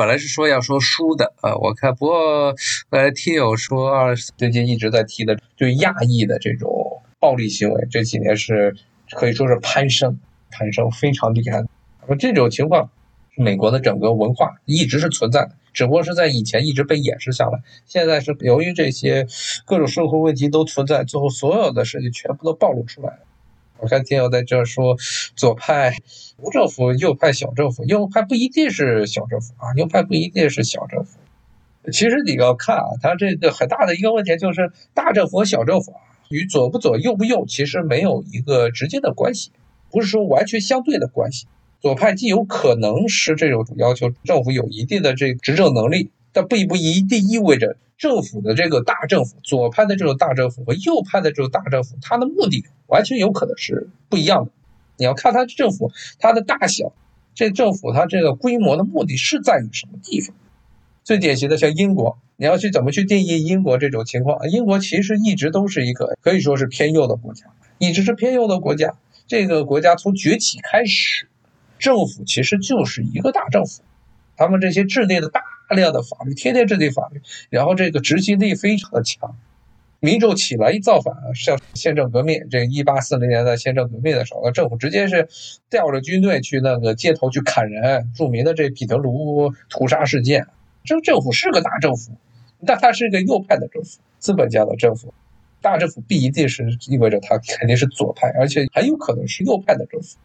本来是说要说书的啊，我看不过呃，听友说最近一直在提的就亚裔的这种暴力行为，这几年是可以说是攀升，攀升非常厉害。那么这种情况，美国的整个文化一直是存在的，只不过是在以前一直被掩饰下来，现在是由于这些各种社会问题都存在，最后所有的事情全部都暴露出来了。我看听友在这说，左派无政府，右派小政府。右派不一定是小政府啊，右派不一定是小政府。其实你要看啊，它这个很大的一个问题就是，大政府和小政府啊，与左不左、右不右其实没有一个直接的关系，不是说完全相对的关系。左派既有可能是这种要求政府有一定的这执政能力，但并不一定意味着。政府的这个大政府，左派的这种大政府和右派的这种大政府，它的目的完全有可能是不一样的。你要看它政府它的大小，这政府它这个规模的目的是在于什么地方？最典型的像英国，你要去怎么去定义英国这种情况？英国其实一直都是一个可以说是偏右的国家，一直是偏右的国家。这个国家从崛起开始，政府其实就是一个大政府，他们这些制定的大。量的法律，天天制定法律，然后这个执行力非常的强。民众起来一造反，像宪政革命，这一八四零年代宪政革命的时候，那政府直接是调着军队去那个街头去砍人。著名的这彼得卢屠杀事件，这政府是个大政府，但它是个右派的政府，资本家的政府。大政府不一定是意味着它肯定是左派，而且很有可能是右派的政府。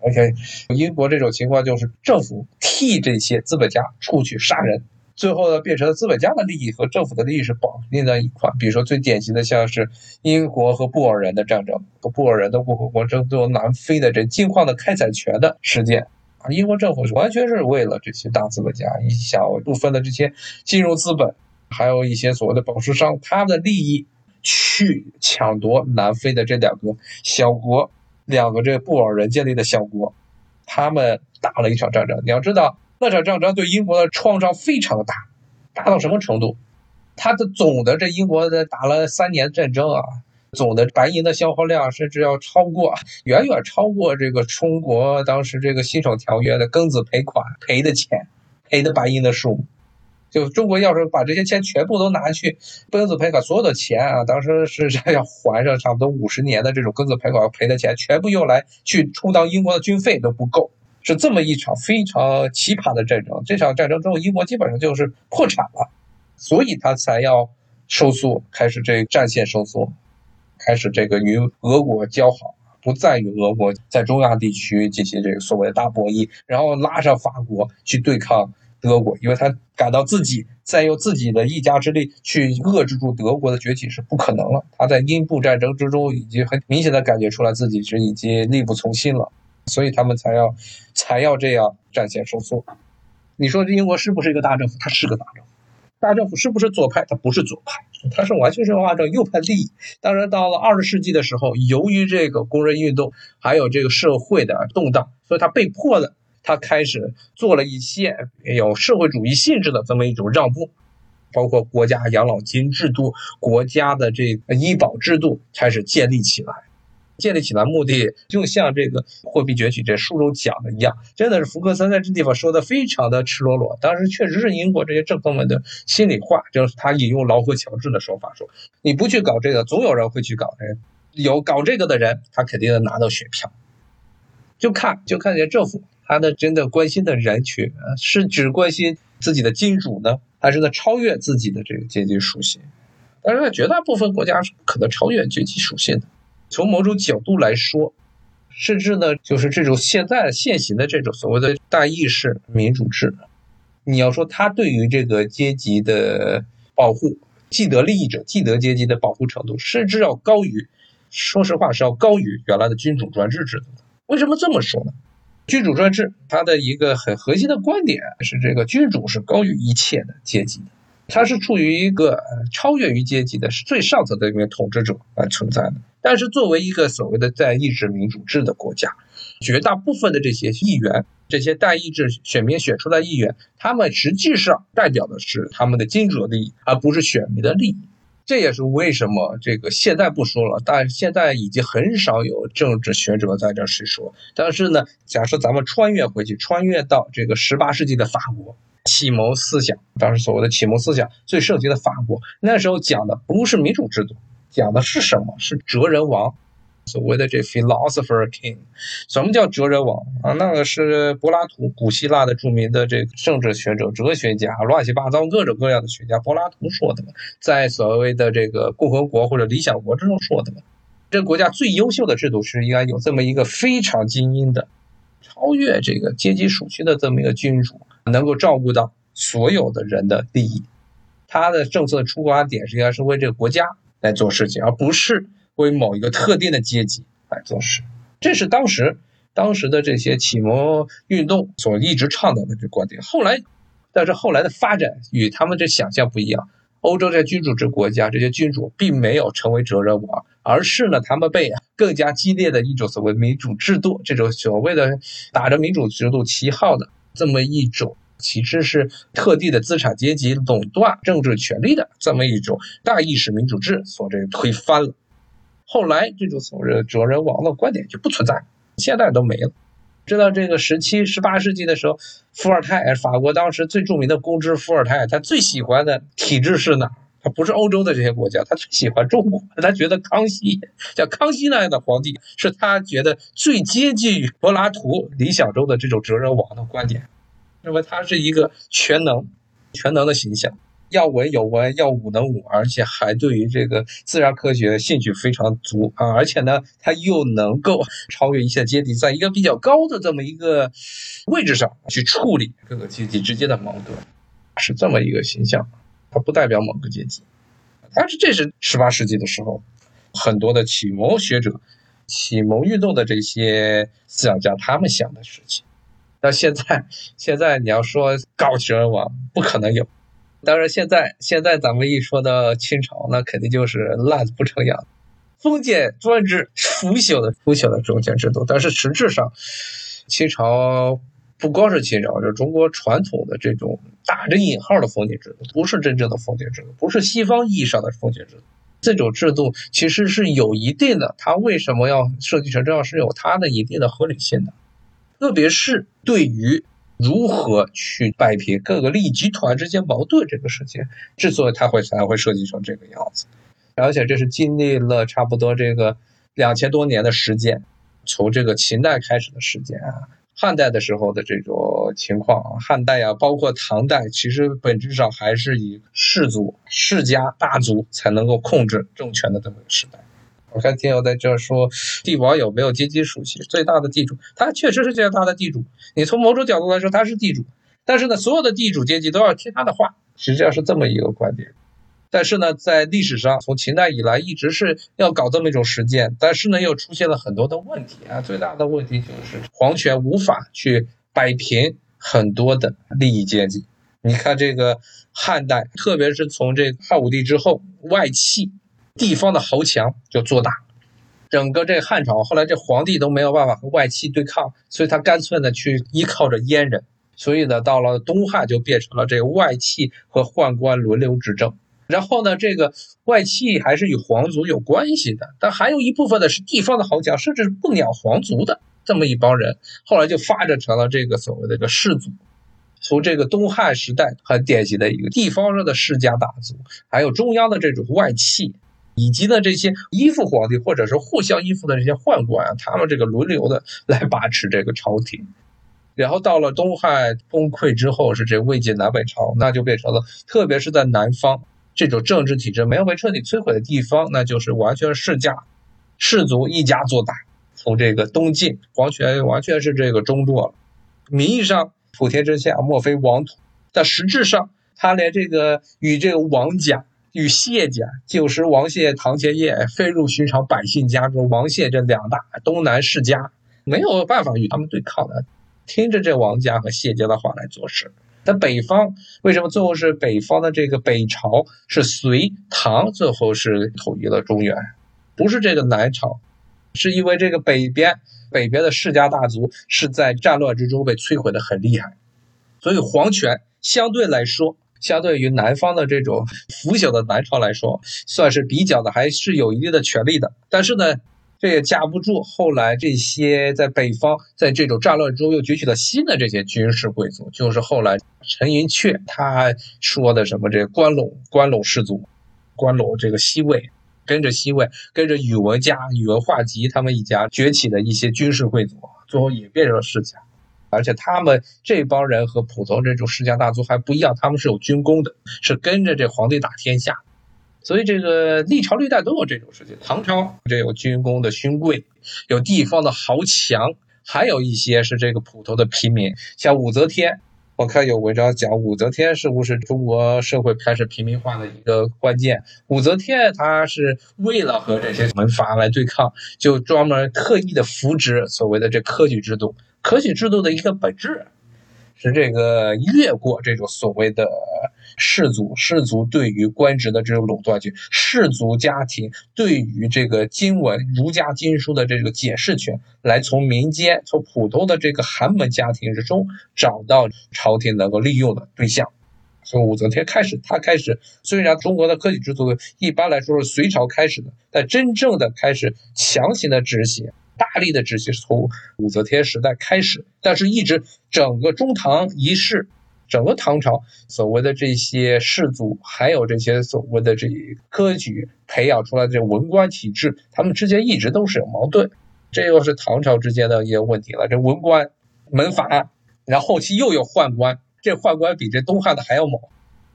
OK，英国这种情况就是政府替这些资本家出去杀人，最后呢变成了资本家的利益和政府的利益是绑定在一块。比如说最典型的像是英国和布尔人的战争，和布尔人的共和国争夺南非的这金矿的开采权的事件啊，英国政府是完全是为了这些大资本家一小部分的这些金融资本，还有一些所谓的宝石商他们的利益去抢夺南非的这两个小国。两个这个布尔人建立的小国，他们打了一场战争。你要知道，那场战争对英国的创伤非常大，大到什么程度？他的总的这英国的打了三年战争啊，总的白银的消耗量甚至要超过，远远超过这个中国当时这个辛丑条约的庚子赔款赔的钱，赔的白银的数目。就中国要是把这些钱全部都拿去庚子赔款，所有的钱啊，当时是这要还上差不多五十年的这种庚子赔款赔的钱，全部用来去充当英国的军费都不够，是这么一场非常奇葩的战争。这场战争之后，英国基本上就是破产了，所以他才要收缩，开始这战线收缩，开始这个与俄国交好，不再与俄国在中亚地区进行这个所谓的大博弈，然后拉上法国去对抗。德国，因为他感到自己再用自己的一家之力去遏制住德国的崛起是不可能了。他在英布战争之中已经很明显的感觉出来自己是已经力不从心了，所以他们才要才要这样战线收缩。你说英国是不是一个大政府？它是个大政府。大政府是不是左派？它不是左派，它是完全是按照右派利益。当然，到了二十世纪的时候，由于这个工人运动还有这个社会的动荡，所以他被迫的。他开始做了一些有社会主义性质的这么一种让步，包括国家养老金制度、国家的这个医保制度开始建立起来。建立起来目的就像这个货币崛起这书中讲的一样，真的是福克森在这地方说的非常的赤裸裸。当时确实是英国这些政客们的心里话，就是他引用劳合乔治的说法说：“你不去搞这个，总有人会去搞的。有搞这个的人，他肯定能拿到选票。就看就看见政府。”他的真的关心的人群是只关心自己的金主呢，还是在超越自己的这个阶级属性？但是，在绝大部分国家是不可能超越阶级属性的。从某种角度来说，甚至呢，就是这种现在现行的这种所谓的大意识民主制，你要说他对于这个阶级的保护，既得利益者、既得阶级的保护程度，甚至要高于，说实话是要高于原来的君主专制制度。为什么这么说呢？君主专制，它的一个很核心的观点是，这个君主是高于一切的阶级的，他是处于一个超越于阶级的，是最上层的一名统治者来存在的。但是，作为一个所谓的在意志民主制的国家，绝大部分的这些议员，这些代议制选民选出来议员，他们实际上代表的是他们的金主的利益，而不是选民的利益。这也是为什么这个现在不说了，但现在已经很少有政治学者在这去说。但是呢，假设咱们穿越回去，穿越到这个十八世纪的法国，启蒙思想，当时所谓的启蒙思想最盛行的法国，那时候讲的不是民主制度，讲的是什么？是哲人王。所谓的这 philosopher king，什么叫哲人王啊？那个是柏拉图，古希腊的著名的这个政治学者、哲学家，乱七八糟各种各样的学家，柏拉图说的嘛，在所谓的这个共和国或者理想国之中说的嘛。这国家最优秀的制度是应该有这么一个非常精英的、超越这个阶级属性的这么一个君主，能够照顾到所有的人的利益。他的政策出发点实际上是为这个国家来做事情，而不是。为某一个特定的阶级来做事，这是当时当时的这些启蒙运动所一直倡导的这观点。后来，但是后来的发展与他们这想象不一样。欧洲这君主制国家，这些君主并没有成为哲人王，而是呢，他们被更加激烈的一种所谓民主制度，这种所谓的打着民主制度旗号的这么一种，其实是特定的资产阶级垄断政治权力的这么一种大意识民主制所这推翻了。后来，这种所谓的哲人王的观点就不存在，现在都没了。知道这个十七、十八世纪的时候，伏尔泰，法国当时最著名的公知伏尔泰，他最喜欢的体制是哪？他不是欧洲的这些国家，他最喜欢中国。他觉得康熙，像康熙那样的皇帝，是他觉得最接近于柏拉图理想中的这种哲人王的观点，认为他是一个全能、全能的形象。要文有文，要武能武，而且还对于这个自然科学兴趣非常足啊！而且呢，他又能够 超越一切阶级，在一个比较高的这么一个位置上去处理各个阶级之间的矛盾，是这么一个形象。他不代表某个阶级，但是这是十八世纪的时候，很多的启蒙学者、启蒙运动的这些思想家他们想的事情。那现在，现在你要说搞哲人王，不可能有。当然，现在现在咱们一说到清朝，那肯定就是烂的不成样，封建专制、腐朽的腐朽的封建制度。但是实质上，清朝不光是清朝，就中国传统的这种打着引号的封建制度，不是真正的封建制度，不是西方意义上的封建制度。这种制度其实是有一定的，它为什么要设计成这样，是有它的一定的合理性的，特别是对于。如何去摆平各个利益集团之间矛盾这个事情，之所以它会才会设计成这个样子，而且这是经历了差不多这个两千多年的时间，从这个秦代开始的时间啊，汉代的时候的这种情况，汉代啊，包括唐代，其实本质上还是以氏族、世家、大族才能够控制政权的这么一个时代。我看听友在这说，帝王有没有阶级属性？最大的地主，他确实是最大的地主。你从某种角度来说，他是地主。但是呢，所有的地主阶级都要听他的话，实际上是这么一个观点。但是呢，在历史上，从秦代以来，一直是要搞这么一种实践。但是呢，又出现了很多的问题啊。最大的问题就是皇权无法去摆平很多的利益阶级。你看这个汉代，特别是从这汉武帝之后，外戚。地方的豪强就做大，整个这汉朝后来这皇帝都没有办法和外戚对抗，所以他干脆呢去依靠着阉人，所以呢到了东汉就变成了这个外戚和宦官轮流执政。然后呢这个外戚还是与皇族有关系的，但还有一部分呢是地方的豪强，甚至是不鸟皇族的这么一帮人，后来就发展成了这个所谓的这个氏族。从这个东汉时代很典型的一个地方上的世家大族，还有中央的这种外戚。以及呢，这些依附皇帝或者是互相依附的这些宦官啊，他们这个轮流的来把持这个朝廷。然后到了东汉崩溃之后，是这魏晋南北朝，那就变成了，特别是在南方这种政治体制没有被彻底摧毁的地方，那就是完全世家、氏族一家做大。从这个东晋，皇权完全是这个中落了，名义上普天之下莫非王土，但实质上他连这个与这个王家。与谢家，旧时王谢、唐前业飞入寻常百姓家中。王谢这两大东南世家没有办法与他们对抗的，听着这王家和谢家的话来做事。但北方为什么最后是北方的这个北朝是隋唐最后是统一了中原，不是这个南朝，是因为这个北边北边的世家大族是在战乱之中被摧毁的很厉害，所以皇权相对来说。相对于南方的这种腐朽的南朝来说，算是比较的还是有一定的权力的。但是呢，这也架不住。后来这些在北方，在这种战乱中又崛起了新的这些军事贵族，就是后来陈寅恪他说的什么这关陇关陇氏族，关陇这个西魏，跟着西魏，跟着宇文家、宇文化及他们一家崛起的一些军事贵族，最后也变成了世家。而且他们这帮人和普通这种世家大族还不一样，他们是有军功的，是跟着这皇帝打天下。所以这个历朝历代都有这种事情。唐朝这有军功的勋贵，有地方的豪强，还有一些是这个普通的平民，像武则天。我看有文章讲武则天是不是中国社会开始平民化的一个关键？武则天她是为了和这些门阀来对抗，就专门特意的扶植所谓的这科举制度。科举制度的一个本质是这个越过这种所谓的士族，士族对于官职的这种垄断权，士族家庭对于这个经文、儒家经书的这个解释权，来从民间、从普通的这个寒门家庭之中找到朝廷能够利用的对象。从武则天开始，他开始，虽然中国的科举制度一般来说是隋朝开始的，但真正的开始强行的执行。大力的执行是从武则天时代开始，但是一直整个中唐一世，整个唐朝所谓的这些士族，还有这些所谓的这科举培养出来的这文官体制，他们之间一直都是有矛盾，这又是唐朝之间的一个问题了。这文官门阀，然后后期又有宦官，这宦官比这东汉的还要猛，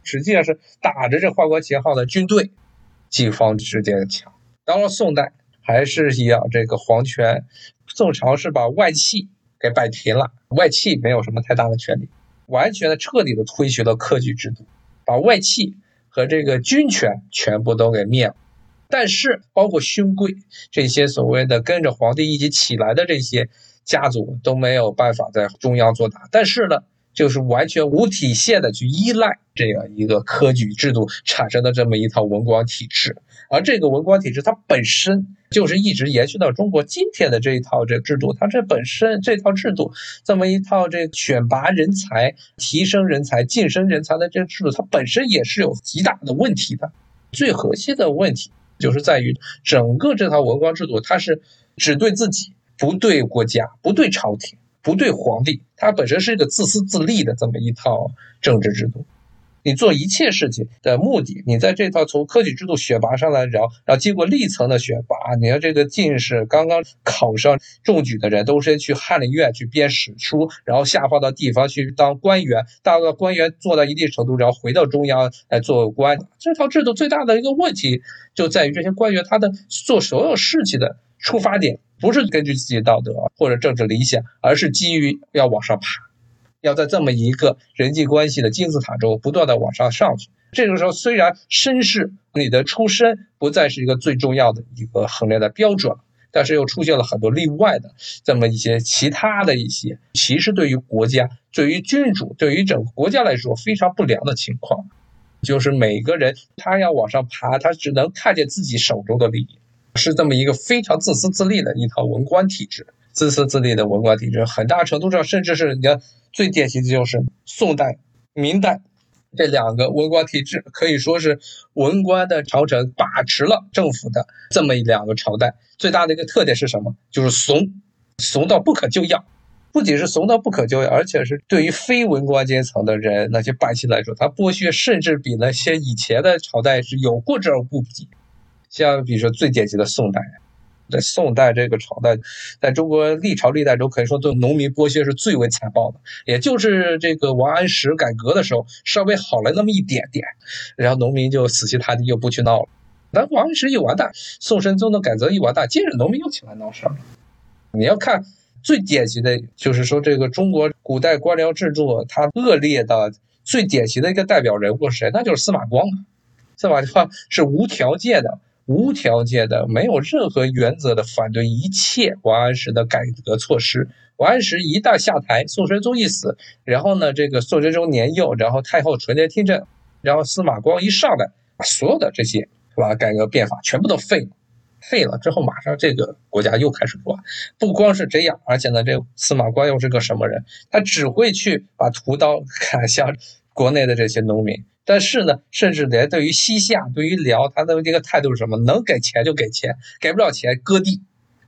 实际上是打着这宦官旗号的军队，几方之间的抢。到了宋代。还是一样，这个皇权，宋朝是把外戚给摆平了，外戚没有什么太大的权利，完全的彻底的推行了科举制度，把外戚和这个军权全部都给灭了。但是，包括勋贵这些所谓的跟着皇帝一起起来的这些家族都没有办法在中央做大。但是呢，就是完全无体现的去依赖这样一个科举制度产生的这么一套文官体制，而这个文官体制它本身。就是一直延续到中国今天的这一套这制度，它这本身这套制度，这么一套这选拔人才、提升人才、晋升人才的这个制度，它本身也是有极大的问题的。最核心的问题就是在于整个这套文官制度，它是只对自己，不对国家，不对朝廷，不对皇帝，它本身是一个自私自利的这么一套政治制度。你做一切事情的目的，你在这套从科举制度选拔上来，然后然后经过历层的选拔，你看这个进士刚刚考上中举的人，都是去翰林院去编史书，然后下放到地方去当官员，当个官员做到一定程度，然后回到中央来做官。这套制度最大的一个问题就在于这些官员他的做所有事情的出发点不是根据自己道德或者政治理想，而是基于要往上爬。要在这么一个人际关系的金字塔中不断的往上上去，这个时候虽然身世、你的出身不再是一个最重要的一个衡量的标准，但是又出现了很多例外的这么一些其他的一些，其实对于国家、对于君主、对于整个国家来说非常不良的情况，就是每个人他要往上爬，他只能看见自己手中的利益，是这么一个非常自私自利的一套文官体制。自私自利的文官体制，很大程度上甚至是你看最典型的就是宋代、明代这两个文官体制，可以说是文官的朝臣把持了政府的这么一两个朝代。最大的一个特点是什么？就是怂，怂到不可救药。不仅是怂到不可救药，而且是对于非文官阶层的人那些百姓来说，他剥削甚至比那些以前的朝代是有过之而无不及。像比如说最典型的宋代。在宋代这个朝代，在中国历朝历代中，可以说对农民剥削是最为残暴的。也就是这个王安石改革的时候，稍微好了那么一点点，然后农民就死心塌地又不去闹了。但王安石一完蛋，宋神宗的改革一完蛋，接着农民又起来闹事儿了。你要看最典型的就是说，这个中国古代官僚制度它恶劣的最典型的一个代表人物是谁？那就是司马光。司马光是无条件的。无条件的、没有任何原则的反对一切王安石的改革措施。王安石一旦下台，宋神宗一死，然后呢，这个宋神宗年幼，然后太后垂帘听政，然后司马光一上来，把所有的这些是吧改革变法全部都废了。废了之后，马上这个国家又开始乱。不光是这样，而且呢，这司马光又是个什么人？他只会去把屠刀砍向国内的这些农民。但是呢，甚至连对于西夏、对于辽，他的这个态度是什么？能给钱就给钱，给不了钱割地，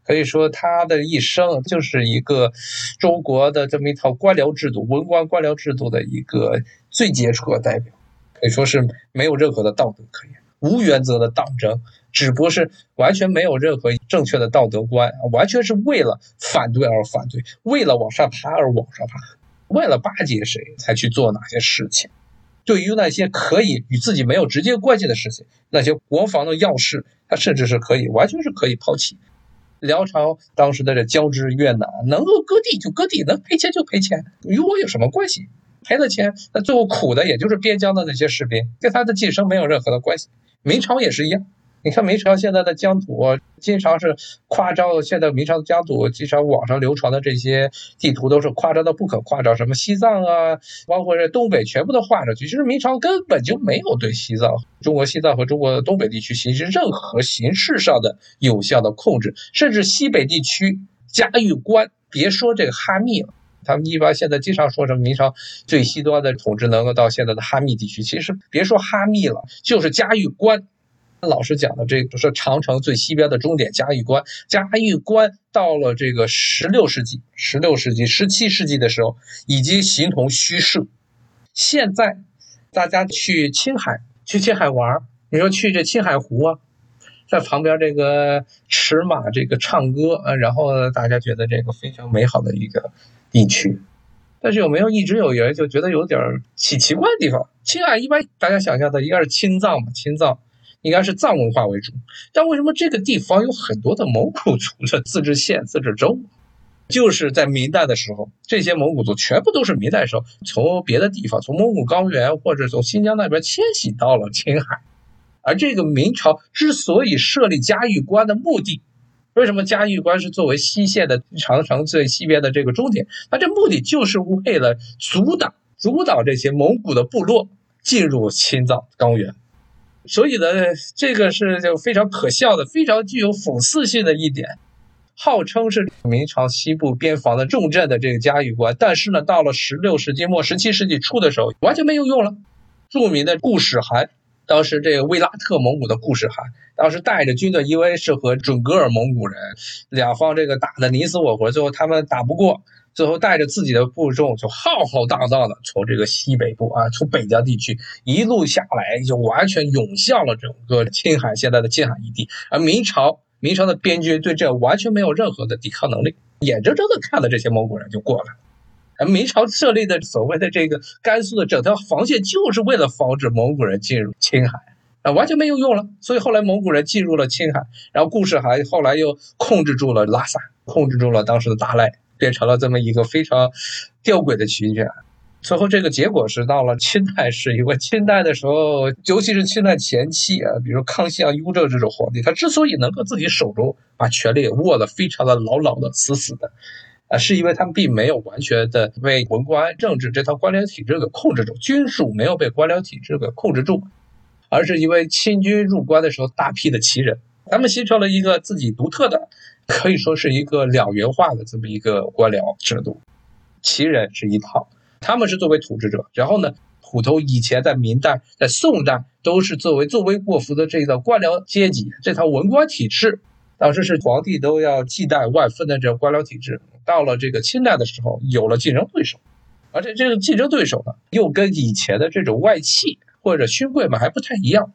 可以说他的一生就是一个中国的这么一套官僚制度、文官官僚制度的一个最杰出的代表，可以说是没有任何的道德可言，无原则的党争，只不过是完全没有任何正确的道德观，完全是为了反对而反对，为了往上爬而往上爬，为了巴结谁才去做哪些事情。对于那些可以与自己没有直接关系的事情，那些国防的要事，他甚至是可以完全是可以抛弃。辽朝当时的这交织越南，能够割地就割地，能赔钱就赔钱，与我有什么关系？赔了钱，那最后苦的也就是边疆的那些士兵，跟他的晋升没有任何的关系。明朝也是一样。你看明朝现在的疆土，经常是夸张。现在明朝的疆土，经常网上流传的这些地图都是夸张的不可夸张，什么西藏啊，包括这东北，全部都画上去。其实明朝根本就没有对西藏、中国西藏和中国的东北地区实施任何形式上的有效的控制，甚至西北地区嘉峪关，别说这个哈密了，他们一般现在经常说什么明朝最西端的统治能够到现在的哈密地区，其实别说哈密了，就是嘉峪关。老师讲的这个是长城最西边的终点嘉峪关。嘉峪关到了这个十六世纪、十六世纪、十七世纪的时候，已经形同虚设。现在大家去青海、去青海玩，你说去这青海湖啊，在旁边这个驰马、这个唱歌啊，然后大家觉得这个非常美好的一个地区。但是有没有一直有人就觉得有点奇奇怪的地方？青海一般大家想象的应该是青藏嘛，青藏。应该是藏文化为主，但为什么这个地方有很多的蒙古族的 自治县、自治州？就是在明代的时候，这些蒙古族全部都是明代时候从别的地方，从蒙古高原或者从新疆那边迁徙到了青海。而这个明朝之所以设立嘉峪关的目的，为什么嘉峪关是作为西线的长城最西边的这个终点？它这目的就是为了阻挡阻挡这些蒙古的部落进入青藏高原。所以呢，这个是就非常可笑的，非常具有讽刺性的一点。号称是明朝西部边防的重镇的这个嘉峪关，但是呢，到了十六世纪末、十七世纪初的时候，完全没有用了。著名的固始汗，当时这个威拉特蒙古的固始汗，当时带着军队，因为是和准噶尔蒙古人两方这个打的你死我活，最后他们打不过。最后带着自己的部众，就浩浩荡荡的从这个西北部啊，从北疆地区一路下来，就完全涌向了整个青海现在的青海一地。而明朝，明朝的边军对这完全没有任何的抵抗能力，眼睁睁的看着这些蒙古人就过来。而明朝设立的所谓的这个甘肃的整条防线，就是为了防止蒙古人进入青海，啊，完全没有用了。所以后来蒙古人进入了青海，然后故事还后来又控制住了拉萨，控制住了当时的大赖。变成了这么一个非常吊诡的情节。最后这个结果是到了清代，是因为清代的时候，尤其是清代前期啊，比如康熙啊、雍正这种皇帝，他之所以能够自己手中把权力握得非常的牢牢的、死死的，啊，是因为他们并没有完全的被文官政治这套官僚体制给控制住，军属没有被官僚体制给控制住，而是因为清军入关的时候，大批的旗人，他们形成了一个自己独特的。可以说是一个两元化的这么一个官僚制度，旗人是一套，他们是作为统治者，然后呢，虎头以前在明代、在宋代都是作为作威过福的这一套官僚阶级，这套文官体制，当时是皇帝都要忌惮万分的这官僚体制。到了这个清代的时候，有了竞争对手，而且这个竞争对手呢，又跟以前的这种外戚或者勋贵们还不太一样，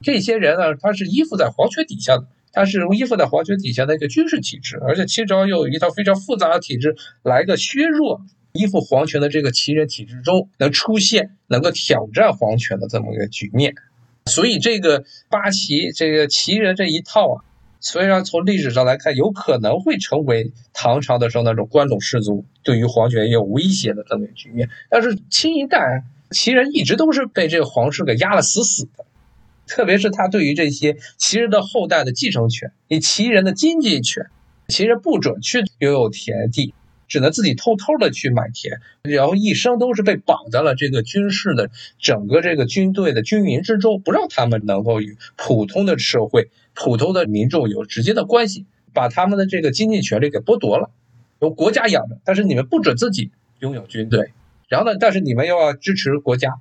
这些人呢，他是依附在皇权底下的。它是依附在皇权底下的一个军事体制，而且清朝又有一套非常复杂的体制来个削弱依附皇权的这个旗人体制中能出现能够挑战皇权的这么一个局面，所以这个八旗这个旗人这一套啊，虽然从历史上来看有可能会成为唐朝的时候那种关陇士族对于皇权也有威胁的这么一个局面，但是清一代旗人一直都是被这个皇室给压得死死的。特别是他对于这些旗人的后代的继承权，以旗人的经济权，旗人不准去拥有田地，只能自己偷偷的去买田，然后一生都是被绑在了这个军事的整个这个军队的军营之中，不让他们能够与普通的社会、普通的民众有直接的关系，把他们的这个经济权利给剥夺了，由国家养着，但是你们不准自己拥有军队，然后呢，但是你们又要支持国家。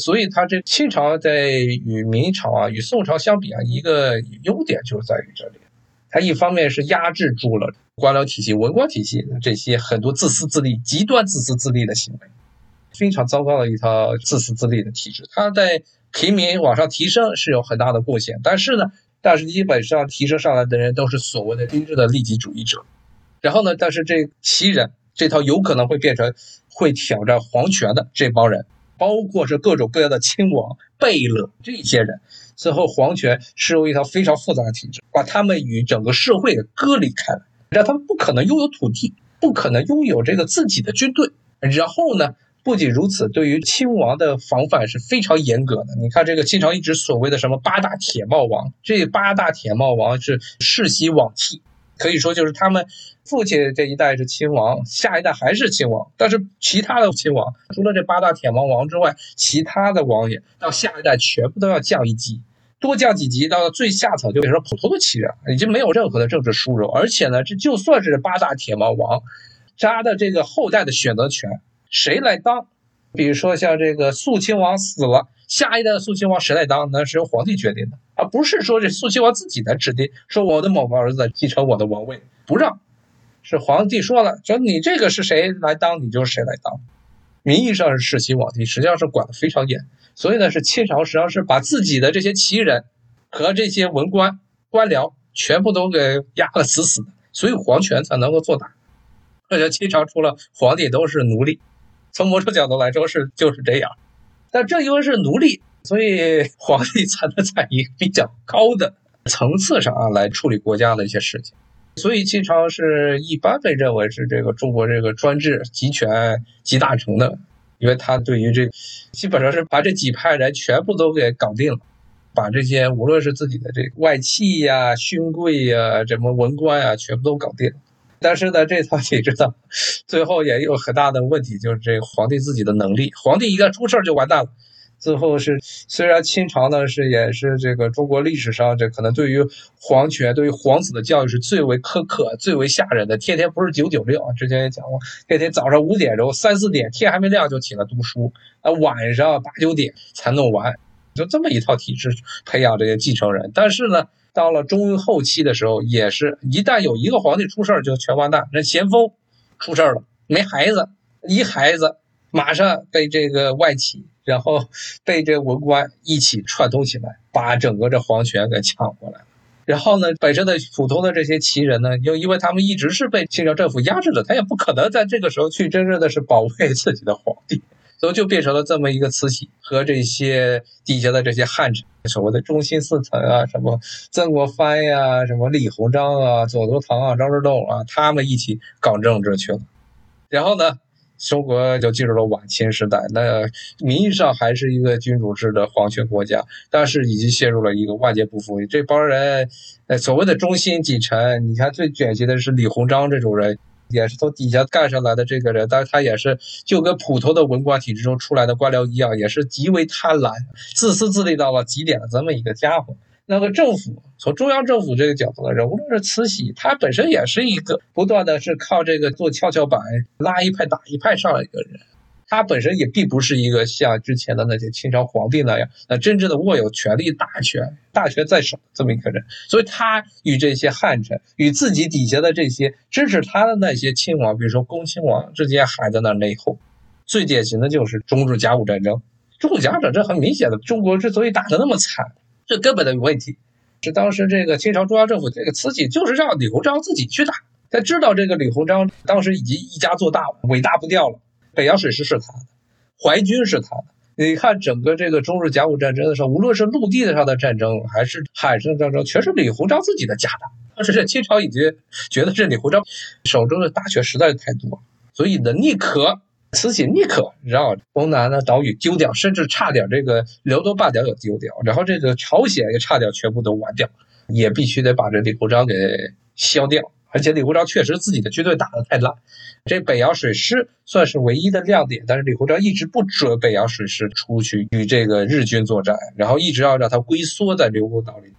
所以，他这清朝在与明朝啊、与宋朝相比啊，一个优点就在于这里，他一方面是压制住了官僚体系、文官体系这些很多自私自利、极端自私自利的行为，非常糟糕的一套自私自利的体制。他在平民往上提升是有很大的贡献，但是呢，但是基本上提升上来的人都是所谓的精致的利己主义者。然后呢，但是这旗人这套有可能会变成会挑战皇权的这帮人，包括是各种各样的亲王、贝勒这些人。最后，皇权是由一套非常复杂的体制，把他们与整个社会割离开来，让他们不可能拥有土地，不可能拥有这个自己的军队。然后呢，不仅如此，对于亲王的防范是非常严格的。你看，这个清朝一直所谓的什么八大铁帽王，这八大铁帽王是世袭罔替，可以说就是他们父亲这一代是亲王，下一代还是亲王，但是其他的亲王除了这八大铁王王之外，其他的王爷到下一代全部都要降一级。多降几级到了最下层就变成普通的旗人，已经没有任何的政治殊荣。而且呢，这就算是八大铁王王，他的这个后代的选择权谁来当？比如说像这个肃亲王死了，下一代的肃亲王谁来当？那是由皇帝决定的，而不是说这肃亲王自己来指定，说我的某个儿子继承我的王位，不让，是皇帝说了，说你这个是谁来当，你就是谁来当。名义上是世袭罔替，实际上是管得非常严。所以呢，是清朝实际上是把自己的这些旗人和这些文官官僚全部都给压得死死的，所以皇权才能够做大。而且清朝除了皇帝都是奴隶，从某种角度来说是就是这样。但正因为是奴隶，所以 皇帝才能在一个比较高的层次上啊来处理国家的一些事情。所以清朝是一般被认为是这个中国这个专制集权集大成的。因为他对于这，基本上是把这几派人全部都给搞定了，把这些无论是自己的这外戚呀、勋贵呀、什么文官呀，全部都搞定了。但是呢，这套体制呢，最后也有很大的问题，就是这个皇帝自己的能力，皇帝一旦出事儿就完蛋了。最后是，虽然清朝呢是也是这个中国历史上这可能对于皇权、对于皇子的教育是最为苛刻、最为吓人的。天天不是九九六，之前也讲过，天天早上五点钟、三四点天还没亮就起来读书，啊，晚上八九点才弄完，就这么一套体制培养这些继承人。但是呢，到了中后期的时候，也是一旦有一个皇帝出事儿就全完蛋。那咸丰出事儿了，没孩子，一孩子马上被这个外戚。然后被这文官一起串通起来，把整个这皇权给抢过来了。然后呢，本身的普通的这些旗人呢，又因为他们一直是被清朝政府压制的，他也不可能在这个时候去真正的是保卫自己的皇帝，所以就变成了这么一个慈禧和这些底下的这些汉臣，所谓的中心四臣啊，什么曾国藩呀，什么李鸿章啊，左宗棠啊，张之洞啊，他们一起搞政治去了。然后呢？中国就进入了晚清时代，那名义上还是一个君主制的皇权国家，但是已经陷入了一个万劫不复。这帮人，呃，所谓的忠心几臣，你看最典型的是李鸿章这种人，也是从底下干上来的这个人，但是他也是就跟普通的文官体制中出来的官僚一样，也是极为贪婪、自私自利到了极点的这么一个家伙。那个政府从中央政府这个角度来说，无论是慈禧，她本身也是一个不断的是靠这个做跷跷板拉一派打一派上来一个人，他本身也并不是一个像之前的那些清朝皇帝那样，那真正的握有权力大权、大权在手这么一个人。所以他与这些汉臣、与自己底下的这些支持他的那些亲王，比如说恭亲王之间还在那内讧。最典型的就是中日甲午战争。中日甲午战争很明显的，中国之所以打得那么惨。这根本的问题，是当时这个清朝中央政府这个慈禧就是让李鸿章自己去打。他知道这个李鸿章当时已经一家做大了，尾大不掉了。北洋水师是他的，淮军是他的。你看整个这个中日甲午战争的时候，无论是陆地上的战争还是海上战争，全是李鸿章自己的家的。当时这清朝已经觉得这李鸿章手中的大权实在是太多，所以呢，宁可。慈禧宁可让东南的岛屿丢掉，甚至差点这个辽东半岛也丢掉，然后这个朝鲜也差点全部都完掉，也必须得把这李鸿章给消掉。而且李鸿章确实自己的军队打得太烂，这北洋水师算是唯一的亮点，但是李鸿章一直不准北洋水师出去与这个日军作战，然后一直要让他龟缩在刘公岛里，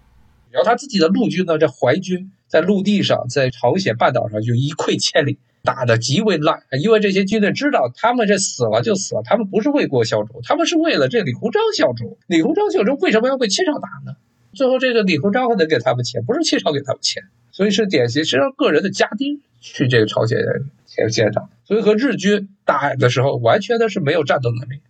然后他自己的陆军呢，这淮军在陆地上，在朝鲜半岛上就一溃千里。打的极为烂，因为这些军队知道他们这死了就死了，他们不是为国效忠，他们是为了这李鸿章效忠。李鸿章效忠为什么要被清朝打呢？最后这个李鸿章还得给他们钱，不是清朝给他们钱，所以是典型是让个人的家丁去这个朝鲜前线上，所以和日军打的时候完全的是没有战斗能力。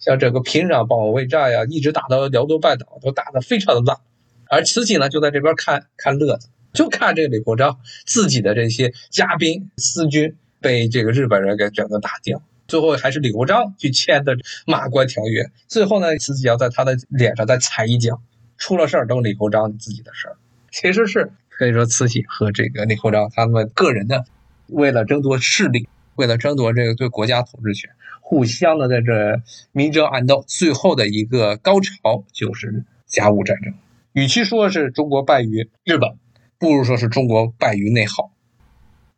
像整个平壤保卫战呀，一直打到辽东半岛，都打得非常的烂。而慈禧呢，就在这边看看乐子，就看这个李鸿章自己的这些家兵私军被这个日本人给整个打掉。最后还是李鸿章去签的马关条约。最后呢，慈禧要在他的脸上再踩一脚，出了事儿都是李鸿章自己的事儿。其实是可以说慈禧和这个李鸿章他们个人的，为了争夺势力，为了争夺这个对国家统治权，互相的在这明争暗斗。最后的一个高潮就是甲午战争。与其说是中国败于日本，不如说是中国败于内耗。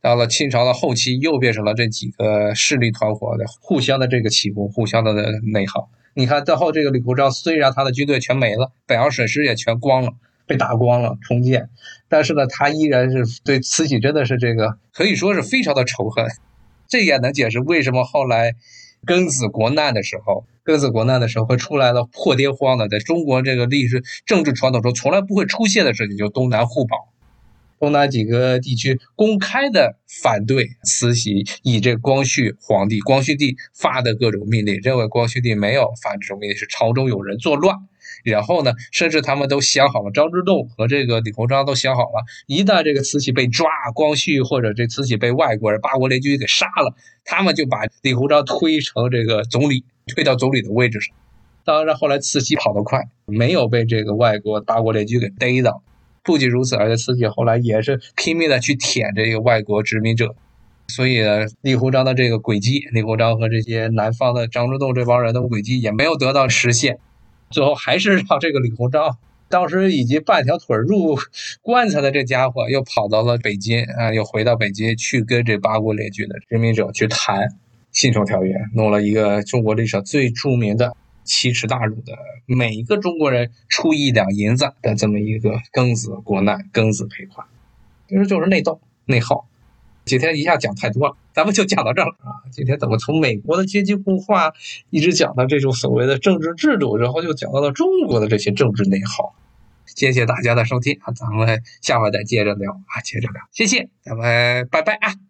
到了清朝的后期，又变成了这几个势力团伙的互相的这个起哄，互相的内耗。你看，最后这个李鸿章虽然他的军队全没了，北洋水师也全光了，被打光了，重建，但是呢，他依然是对慈禧真的是这个可以说是非常的仇恨。这也能解释为什么后来庚子国难的时候。庚子国难的时候会出来了破天荒的，在中国这个历史政治传统中从来不会出现的事情，就东南互保，东南几个地区公开的反对慈禧以这光绪皇帝、光绪帝发的各种命令，认为光绪帝没有发这种命令，是朝中有人作乱。然后呢，甚至他们都想好了，张之洞和这个李鸿章都想好了，一旦这个慈禧被抓，光绪或者这慈禧被外国人八国联军给杀了，他们就把李鸿章推成这个总理。推到总理的位置上，当然后来慈禧跑得快，没有被这个外国八国联军给逮到。不仅如此，而且慈禧后来也是拼命的去舔这个外国殖民者。所以李鸿章的这个诡计，李鸿章和这些南方的张之洞这帮人的诡计也没有得到实现。最后还是让这个李鸿章，当时已经半条腿入棺材的这家伙，又跑到了北京啊，又回到北京去跟这八国联军的殖民者去谈。辛丑条约弄了一个中国历史上最著名的奇耻大辱的，每一个中国人出一两银子的这么一个庚子国难、庚子赔款，其实就是内斗、内耗。今天一下讲太多了，咱们就讲到这儿了啊。今天怎么从美国的阶级固化一直讲到这种所谓的政治制度，然后又讲到了中国的这些政治内耗？谢谢大家的收听啊，咱们下回再接着聊啊，接着聊，谢谢，咱们拜拜啊。